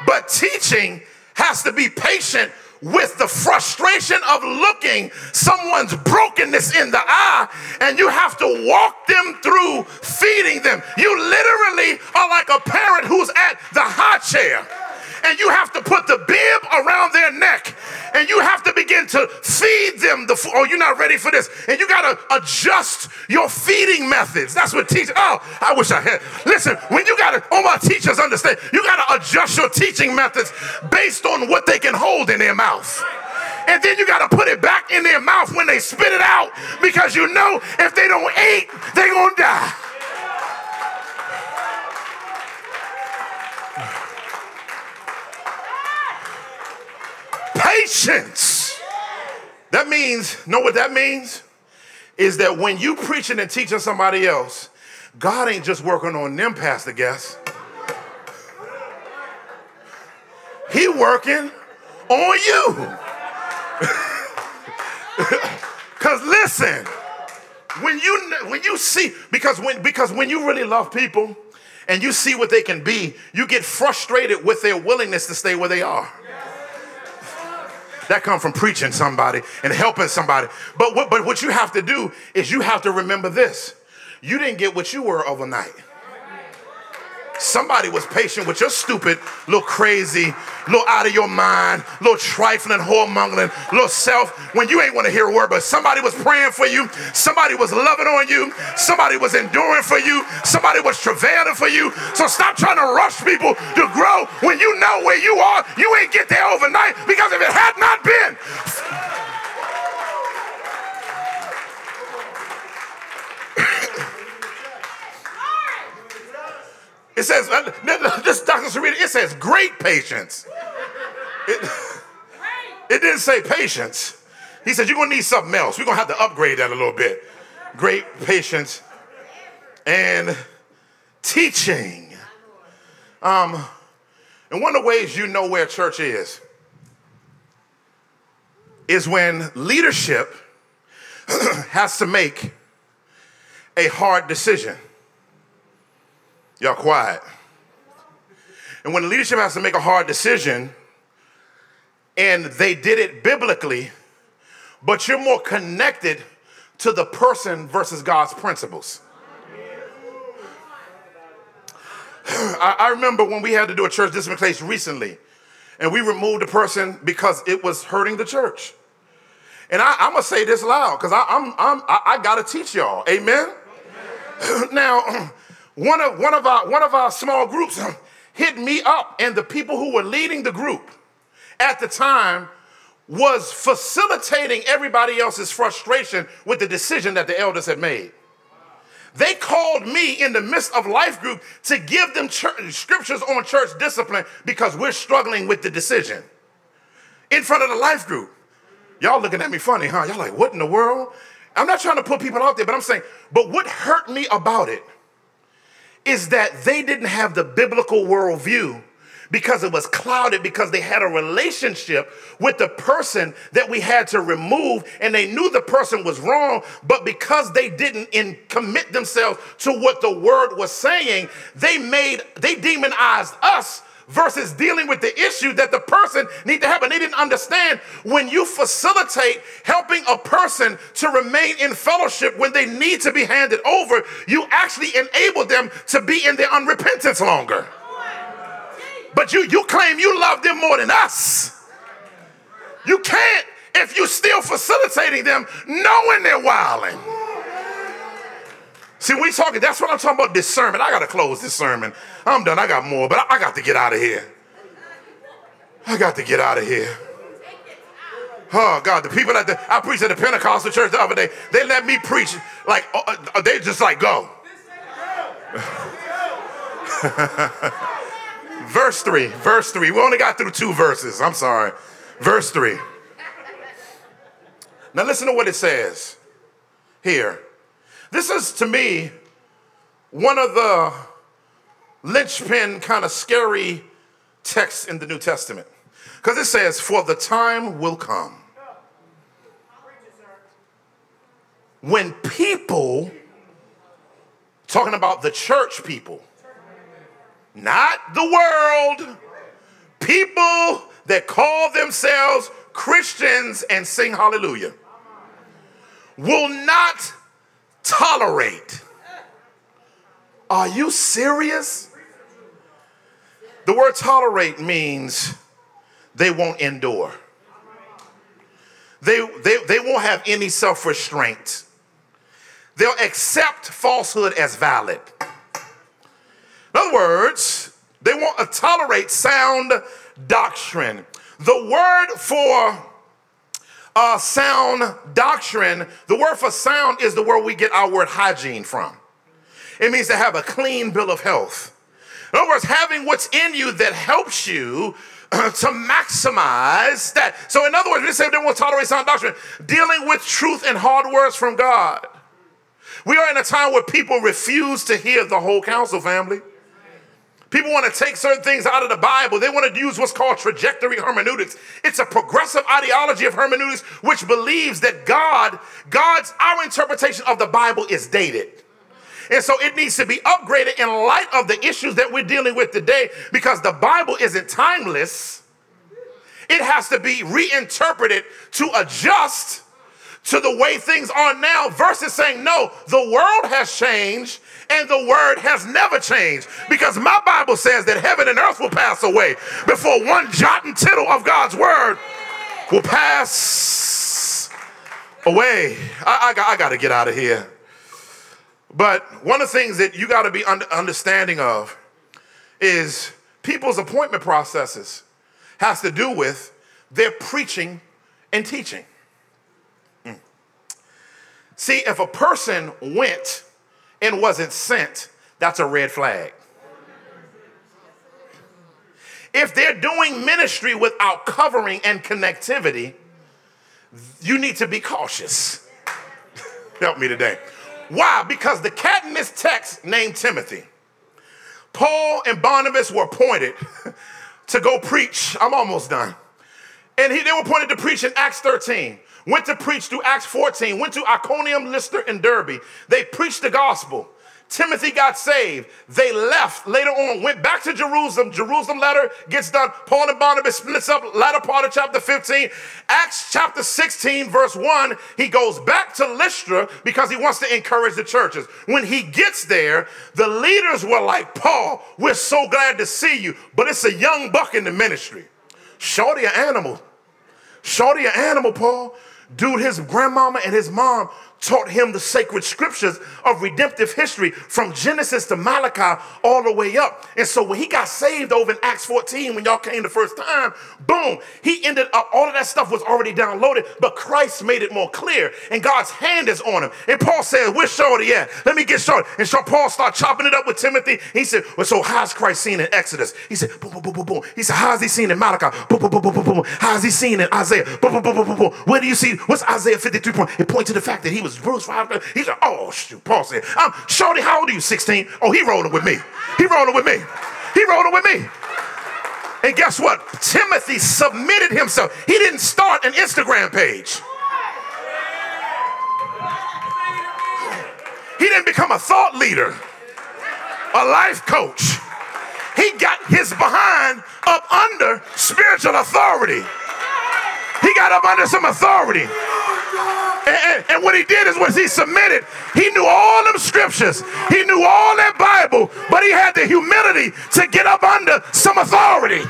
But teaching has to be patient with the frustration of looking someone's brokenness in the eye, and you have to walk them through feeding them. You literally are like a parent who's at the high chair and you have to put the bib around their neck and you have to begin to feed them the food. oh you're not ready for this and you got to adjust your feeding methods that's what teaching oh i wish i had listen when you got to oh, all my teachers understand you got to adjust your teaching methods based on what they can hold in their mouth and then you got to put it back in their mouth when they spit it out because you know if they don't eat they're going to die Patience. That means, know what that means? Is that when you preaching and teaching somebody else, God ain't just working on them, Pastor Guess. He working on you. Cause listen, when you when you see because when because when you really love people and you see what they can be, you get frustrated with their willingness to stay where they are. That comes from preaching somebody and helping somebody. But what, but what you have to do is you have to remember this. You didn't get what you were overnight. Somebody was patient with your stupid, little crazy, little out of your mind, little trifling, whoremongering, little self when you ain't want to hear a word, but somebody was praying for you, somebody was loving on you, somebody was enduring for you, somebody was travailing for you. So stop trying to rush people to grow when you know where you are. You ain't get there overnight because if it had not been, It says, uh, this Dr. Sarita, it says great patience. It, it didn't say patience. He said, you're going to need something else. We're going to have to upgrade that a little bit. Great patience and teaching. Um, and one of the ways you know where church is is when leadership has to make a hard decision. Y'all quiet. And when leadership has to make a hard decision, and they did it biblically, but you're more connected to the person versus God's principles. I, I remember when we had to do a church discipline case recently, and we removed a person because it was hurting the church. And I, am gonna say this loud because I'm, I'm, I, I gotta teach y'all. Amen. now, one of, one of, our, one of our small groups hit me up, and the people who were leading the group at the time was facilitating everybody else's frustration with the decision that the elders had made. They called me in the midst of life group to give them church, scriptures on church discipline because we're struggling with the decision in front of the life group. Y'all looking at me funny, huh? Y'all like, what in the world? I'm not trying to put people out there, but I'm saying, but what hurt me about it is that they didn't have the biblical worldview because it was clouded because they had a relationship with the person that we had to remove and they knew the person was wrong but because they didn't in commit themselves to what the word was saying they made they demonized us versus dealing with the issue that the person need to have. And they didn't understand when you facilitate helping a person to remain in fellowship when they need to be handed over, you actually enable them to be in their unrepentance longer. But you, you claim you love them more than us. You can't if you're still facilitating them knowing they're wilding. See, we talking, that's what I'm talking about discernment. I got to close this sermon. I'm done. I got more, but I, I got to get out of here. I got to get out of here. Oh God, the people at the I preached at the Pentecostal church the other day. They let me preach like uh, uh they just like go. verse three, verse three. We only got through two verses. I'm sorry. Verse three. Now listen to what it says here. This is to me one of the linchpin kind of scary texts in the New Testament. Because it says, For the time will come when people, talking about the church people, not the world, people that call themselves Christians and sing hallelujah will not tolerate. Are you serious? The word tolerate means they won't endure. They, they, they won't have any self restraint. They'll accept falsehood as valid. In other words, they won't tolerate sound doctrine. The word for uh, sound doctrine, the word for sound is the word we get our word hygiene from. It means to have a clean bill of health. In other words, having what's in you that helps you to maximize that. So, in other words, we say we don't want to tolerate sound doctrine, dealing with truth and hard words from God. We are in a time where people refuse to hear the whole counsel, family. People want to take certain things out of the Bible. They want to use what's called trajectory hermeneutics. It's a progressive ideology of hermeneutics which believes that God, God's, our interpretation of the Bible is dated. And so it needs to be upgraded in light of the issues that we're dealing with today because the Bible isn't timeless. It has to be reinterpreted to adjust to the way things are now versus saying, no, the world has changed and the word has never changed because my Bible says that heaven and earth will pass away before one jot and tittle of God's word will pass away. I, I, I got to get out of here. But one of the things that you got to be understanding of is people's appointment processes has to do with their preaching and teaching. See, if a person went and wasn't sent, that's a red flag. If they're doing ministry without covering and connectivity, you need to be cautious. Help me today. Why? Because the cat in this text named Timothy. Paul and Barnabas were appointed to go preach. I'm almost done. And he, they were appointed to preach in Acts 13 went to preach through Acts 14, went to Iconium, Lystra, and Derbe. They preached the gospel. Timothy got saved. They left later on, went back to Jerusalem. Jerusalem letter gets done. Paul and Barnabas splits up, latter part of chapter 15. Acts chapter 16, verse 1, he goes back to Lystra because he wants to encourage the churches. When he gets there, the leaders were like, Paul, we're so glad to see you, but it's a young buck in the ministry. Shorty an animal. Shorty an animal, Paul. Dude, his grandmama and his mom taught him the sacred scriptures of redemptive history from Genesis to Malachi all the way up. And so when he got saved over in Acts 14, when y'all came the first time, boom, he ended up, all of that stuff was already downloaded, but Christ made it more clear. And God's hand is on him. And Paul said, Where's Shorty at? Let me get Shorty. And so Paul started chopping it up with Timothy. He said, Well, so how's Christ seen in Exodus? He said, boom, boom, boom, boom, boom. He said, How's he seen in Malachi? Boom, boom, boom, boom, boom, boom. How's he seen in Isaiah? Boom, boom, boom, boom, boom, boom. Where do you see? What's Isaiah 53 point? It points to the fact that he was Bruce He said, Oh, shoot. Paul said, I'm Shorty, how old are you? 16? Oh, he rolling with me. He rolling with me. He rolling with me. And guess what? Timothy submitted himself. He didn't start an Instagram page. He didn't become a thought leader, a life coach. He got his behind up under spiritual authority. He got up under some authority. And, what he did is was he submitted. He knew all them scriptures. He knew all that Bible, but he had the humility to get up under some authority.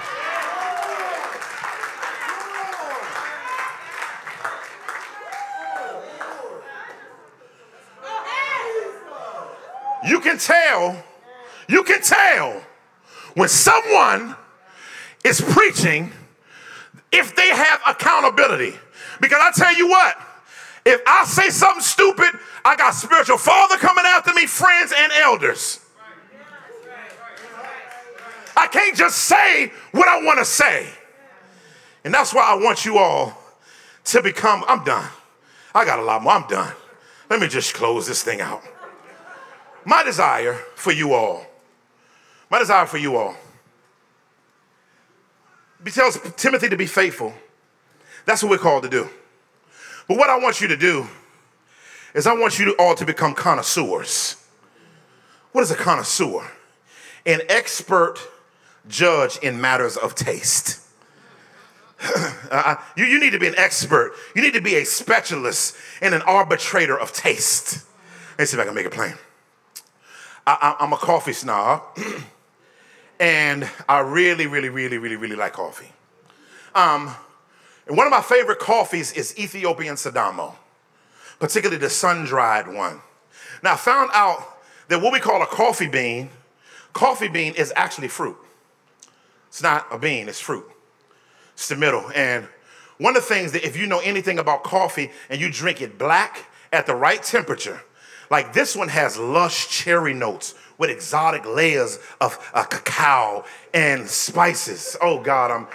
You can tell, you can tell when someone is preaching if they have accountability. Because I tell you what, if I say something stupid, I got spiritual father coming after me, friends and elders. I can't just say what I want to say. And that's why I want you all to become, I'm done. I got a lot more, I'm done. Let me just close this thing out. My desire for you all, my desire for you all, he tells Timothy to be faithful. That's what we're called to do. But what I want you to do is I want you all to become connoisseurs. What is a connoisseur? An expert judge in matters of taste. Uh, you, you need to be an expert. You need to be a specialist and an arbitrator of taste. Let's see if I can make it plain. I, I, I'm a coffee snob, and I really, really, really, really, really like coffee. Um, and one of my favorite coffees is Ethiopian Sidamo, particularly the sun dried one. Now, I found out that what we call a coffee bean, coffee bean is actually fruit. It's not a bean, it's fruit. It's the middle. And one of the things that if you know anything about coffee and you drink it black at the right temperature, like this one has lush cherry notes with exotic layers of uh, cacao and spices. Oh God, I'm,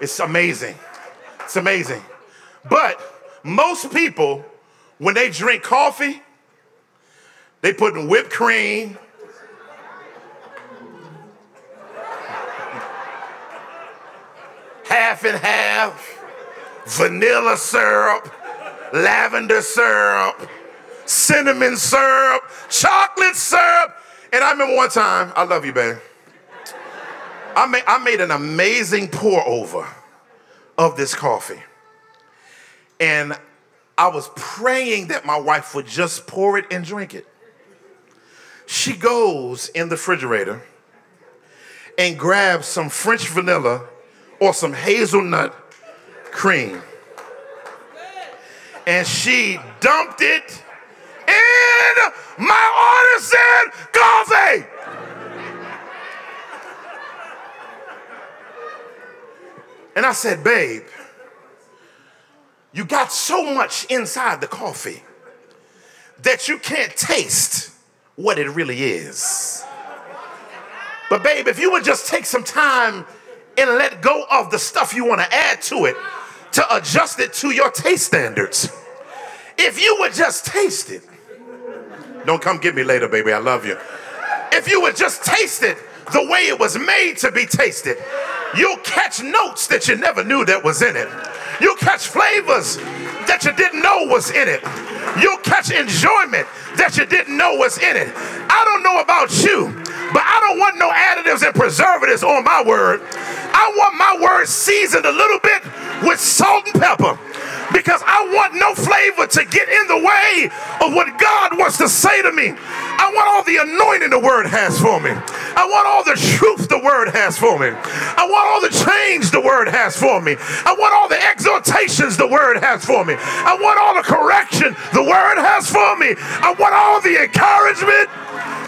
it's amazing. It's amazing. But most people, when they drink coffee, they put in whipped cream, half and half, vanilla syrup, lavender syrup, cinnamon syrup, chocolate syrup. And I remember one time, I love you, babe. I made, I made an amazing pour over of this coffee. And I was praying that my wife would just pour it and drink it. She goes in the refrigerator and grabs some French vanilla or some hazelnut cream. And she dumped it in my artisan coffee. And I said, babe, you got so much inside the coffee that you can't taste what it really is. But, babe, if you would just take some time and let go of the stuff you want to add to it to adjust it to your taste standards. If you would just taste it, don't come get me later, baby. I love you. If you would just taste it the way it was made to be tasted, you'll catch notes that you never knew that was in it. You'll catch flavors that you didn't know was in it. You'll catch enjoyment that you didn't know was in it. I don't know about you, but I don't want no additives and preservatives on my word. I want my word seasoned a little bit with salt and pepper because I want no flavor to get in the way of what God wants to say to me. I want all the anointing the word has for me. I want all the truth the word has for me. I want all the change the word has for me. I want all the exhortations the word has for me. I want all the correction the word has for me. I want all the encouragement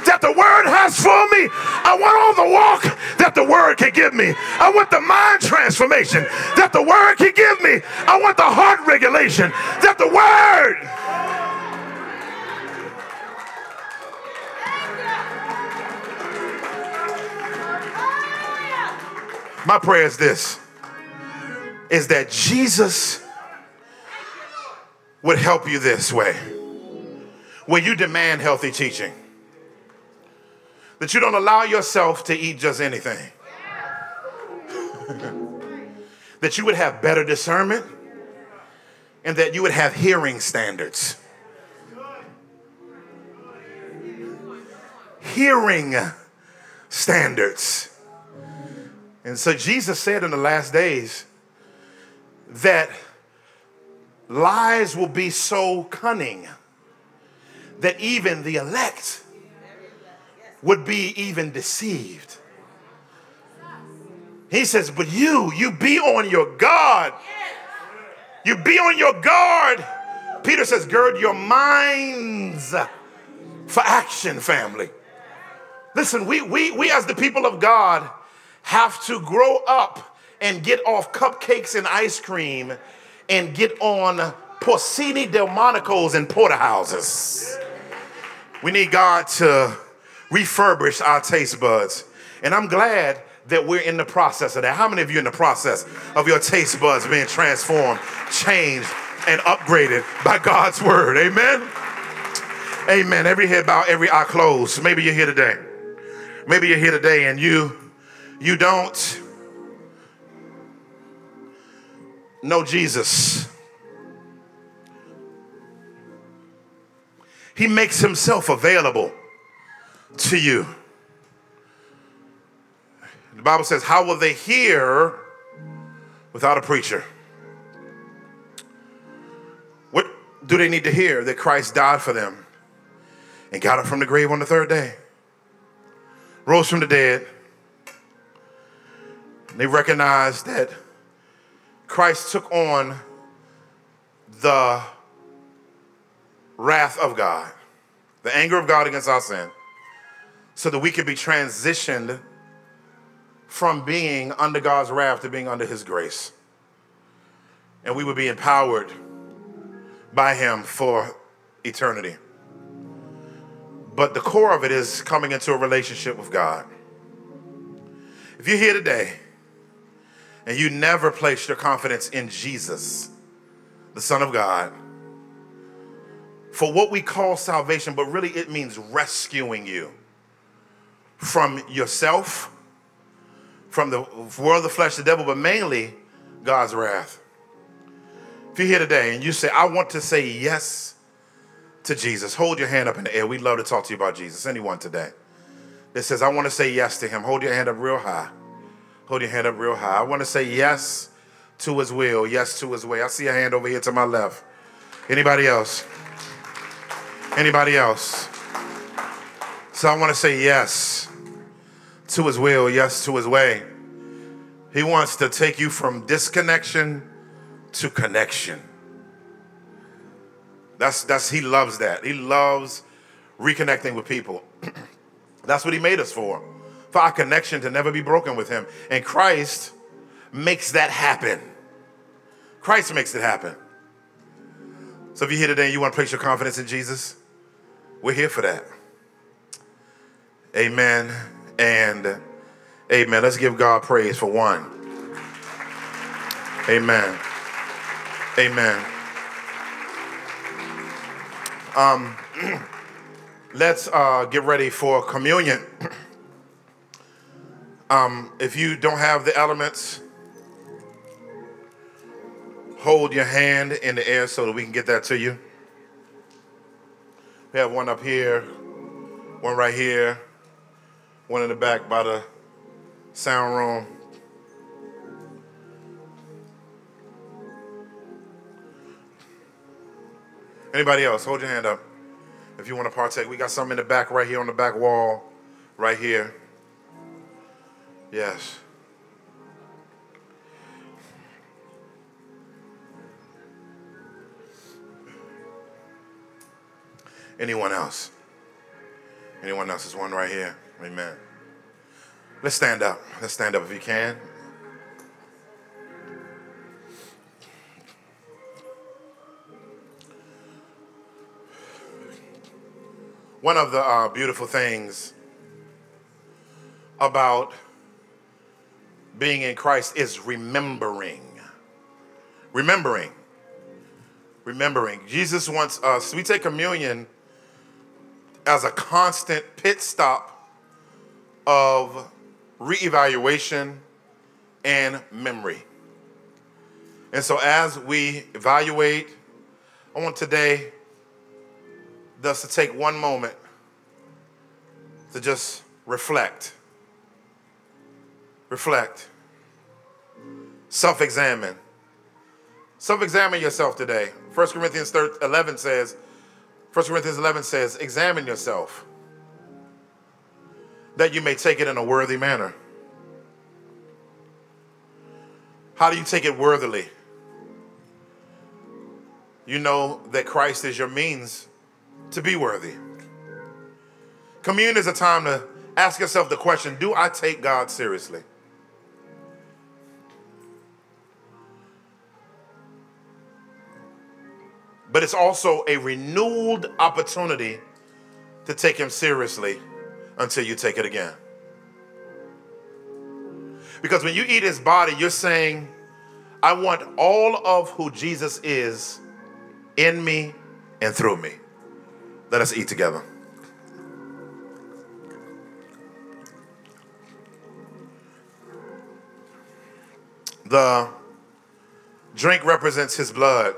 that the word has for me. I want all the walk that the word can give me. I want the mind transformation that the word can give me. I want the heart regulation that the word. My prayer is this is that Jesus would help you this way. When you demand healthy teaching, that you don't allow yourself to eat just anything. that you would have better discernment and that you would have hearing standards. Hearing standards. And so Jesus said in the last days that lies will be so cunning that even the elect would be even deceived. He says, But you, you be on your guard. You be on your guard. Peter says, Gird your minds for action, family. Listen, we, we, we as the people of God have to grow up and get off cupcakes and ice cream and get on porcini delmonicos and porterhouses. We need God to refurbish our taste buds. And I'm glad that we're in the process of that. How many of you in the process of your taste buds being transformed, changed, and upgraded by God's word? Amen. Amen. Every head bow, every eye closed. Maybe you're here today. Maybe you're here today and you you don't know Jesus. He makes himself available to you. The Bible says, How will they hear without a preacher. What do they need to hear? That Christ died for them and got up from the grave on the third day, rose from the dead. They recognize that Christ took on the wrath of God, the anger of God against our sin, so that we could be transitioned from being under God's wrath to being under His grace. And we would be empowered by Him for eternity. But the core of it is coming into a relationship with God. If you're here today and you never placed your confidence in Jesus, the Son of God, for what we call salvation, but really it means rescuing you from yourself, from the world of the flesh, the devil, but mainly God's wrath. If you're here today and you say, I want to say yes to Jesus, hold your hand up in the air. We'd love to talk to you about Jesus. Anyone today that says, I want to say yes to him, hold your hand up real high. Hold your hand up real high. I want to say yes to his will, yes to his way. I see a hand over here to my left. Anybody else? Anybody else? So I want to say yes to his will, yes to his way. He wants to take you from disconnection to connection. That's that's he loves that. He loves reconnecting with people. that's what he made us for. For our connection to never be broken with him. And Christ makes that happen. Christ makes it happen. So if you're here today and you want to place your confidence in Jesus, we're here for that. Amen and amen. Let's give God praise for one. Amen. Amen. Um, let's uh, get ready for communion. um, if you don't have the elements, hold your hand in the air so that we can get that to you. We have one up here, one right here, one in the back by the sound room. Anybody else? Hold your hand up if you want to partake. We got some in the back right here on the back wall, right here. Yes. Anyone else? Anyone else? There's one right here. Amen. Let's stand up. Let's stand up if you can. One of the uh, beautiful things about being in Christ is remembering. Remembering. Remembering. Jesus wants us, we take communion as a constant pit stop of reevaluation and memory. And so, as we evaluate, I want today thus to take one moment to just reflect. Reflect. Self examine. Self examine yourself today. 1 Corinthians 11 says, 1 Corinthians 11 says, Examine yourself that you may take it in a worthy manner. How do you take it worthily? You know that Christ is your means to be worthy. Communion is a time to ask yourself the question Do I take God seriously? but it's also a renewed opportunity to take him seriously until you take it again. Because when you eat his body, you're saying, I want all of who Jesus is in me and through me. Let us eat together. The drink represents his blood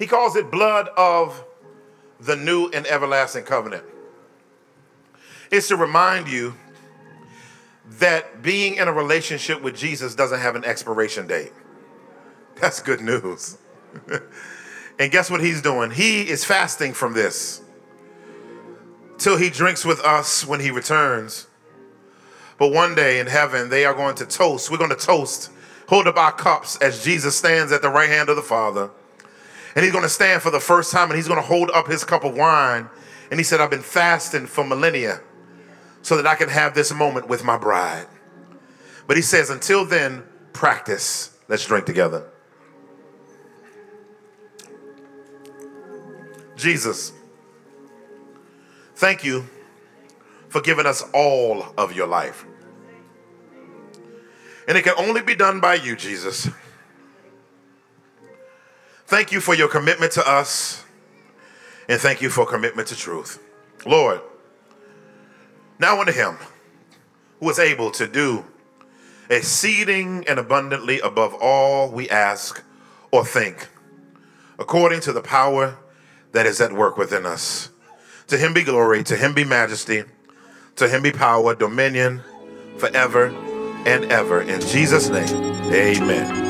he calls it blood of the new and everlasting covenant. It's to remind you that being in a relationship with Jesus doesn't have an expiration date. That's good news. and guess what he's doing? He is fasting from this till he drinks with us when he returns. But one day in heaven, they are going to toast. We're going to toast, hold up our cups as Jesus stands at the right hand of the Father. And he's going to stand for the first time and he's going to hold up his cup of wine. And he said, I've been fasting for millennia so that I can have this moment with my bride. But he says, until then, practice. Let's drink together. Jesus, thank you for giving us all of your life. And it can only be done by you, Jesus. Thank you for your commitment to us, and thank you for commitment to truth. Lord, now unto him who is able to do exceeding and abundantly above all we ask or think, according to the power that is at work within us. To him be glory, to him be majesty, to him be power, dominion forever and ever. In Jesus' name, amen.